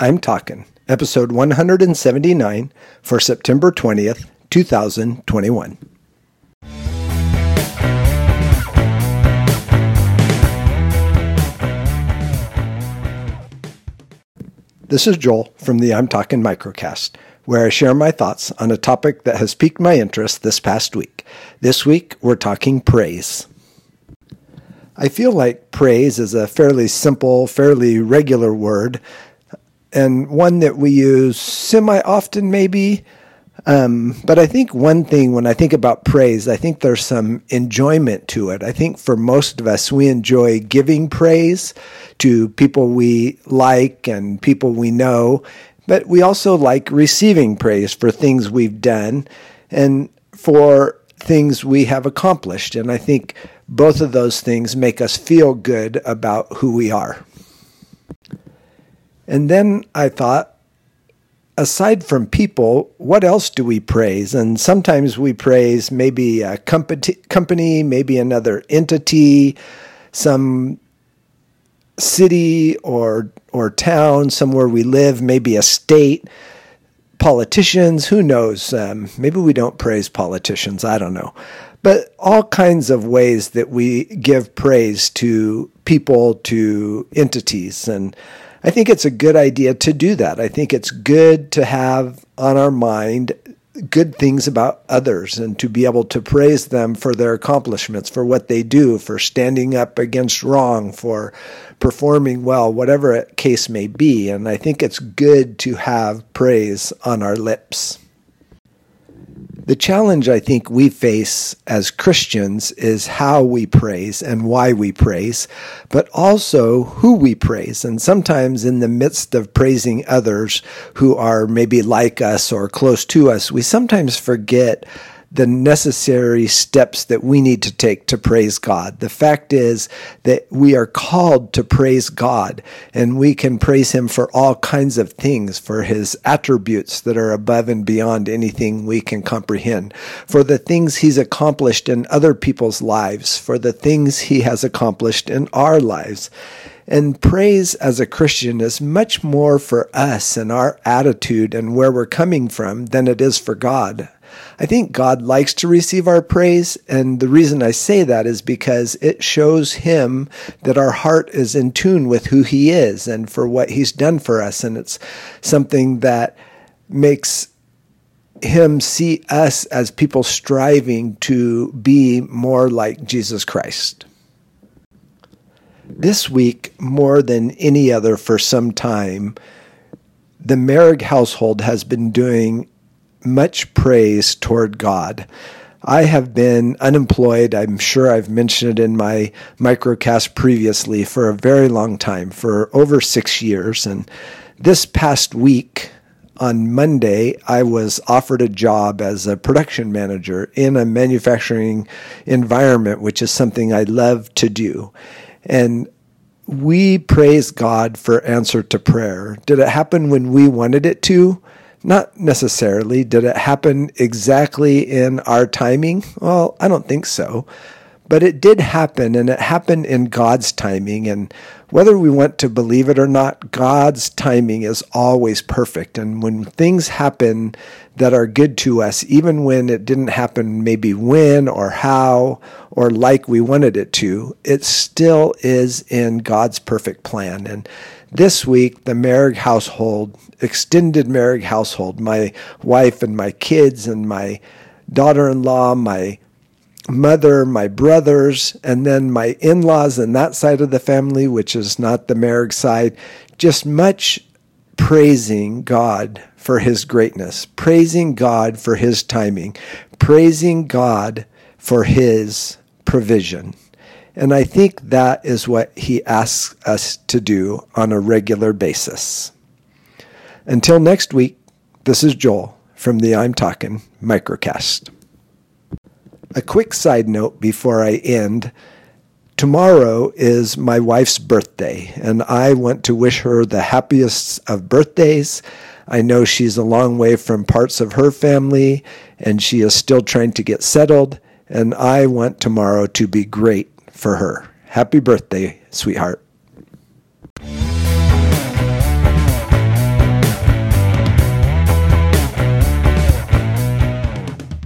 I'm Talking, episode 179 for September 20th, 2021. This is Joel from the I'm Talking Microcast, where I share my thoughts on a topic that has piqued my interest this past week. This week, we're talking praise. I feel like praise is a fairly simple, fairly regular word and one that we use semi often, maybe. Um, but I think one thing when I think about praise, I think there's some enjoyment to it. I think for most of us, we enjoy giving praise to people we like and people we know, but we also like receiving praise for things we've done and for things we have accomplished. And I think both of those things make us feel good about who we are. And then I thought, aside from people, what else do we praise? And sometimes we praise maybe a company, maybe another entity, some city or or town, somewhere we live, maybe a state, politicians. Who knows? Um, maybe we don't praise politicians. I don't know, but all kinds of ways that we give praise to people, to entities, and I think it's a good idea to do that. I think it's good to have on our mind good things about others and to be able to praise them for their accomplishments, for what they do, for standing up against wrong, for performing well, whatever case may be. And I think it's good to have praise on our lips. The challenge I think we face as Christians is how we praise and why we praise, but also who we praise. And sometimes in the midst of praising others who are maybe like us or close to us, we sometimes forget the necessary steps that we need to take to praise God. The fact is that we are called to praise God, and we can praise Him for all kinds of things, for His attributes that are above and beyond anything we can comprehend, for the things He's accomplished in other people's lives, for the things He has accomplished in our lives. And praise as a Christian is much more for us and our attitude and where we're coming from than it is for God. I think God likes to receive our praise. And the reason I say that is because it shows Him that our heart is in tune with who He is and for what He's done for us. And it's something that makes Him see us as people striving to be more like Jesus Christ. This week, more than any other for some time, the Merrig household has been doing much praise toward God. I have been unemployed. I'm sure I've mentioned it in my microcast previously for a very long time, for over six years. And this past week, on Monday, I was offered a job as a production manager in a manufacturing environment, which is something I love to do. And we praise God for answer to prayer. Did it happen when we wanted it to? Not necessarily. Did it happen exactly in our timing? Well, I don't think so. But it did happen, and it happened in God's timing. And whether we want to believe it or not, God's timing is always perfect. And when things happen that are good to us, even when it didn't happen maybe when or how or like we wanted it to, it still is in God's perfect plan. And this week, the Merrig household, extended Merrig household, my wife and my kids and my daughter in law, my mother, my brothers, and then my in laws and that side of the family, which is not the Merrig side, just much praising God for his greatness, praising God for his timing, praising God for his provision. And I think that is what he asks us to do on a regular basis. Until next week, this is Joel from the I'm Talking Microcast. A quick side note before I end. Tomorrow is my wife's birthday, and I want to wish her the happiest of birthdays. I know she's a long way from parts of her family, and she is still trying to get settled, and I want tomorrow to be great for her. Happy birthday, sweetheart.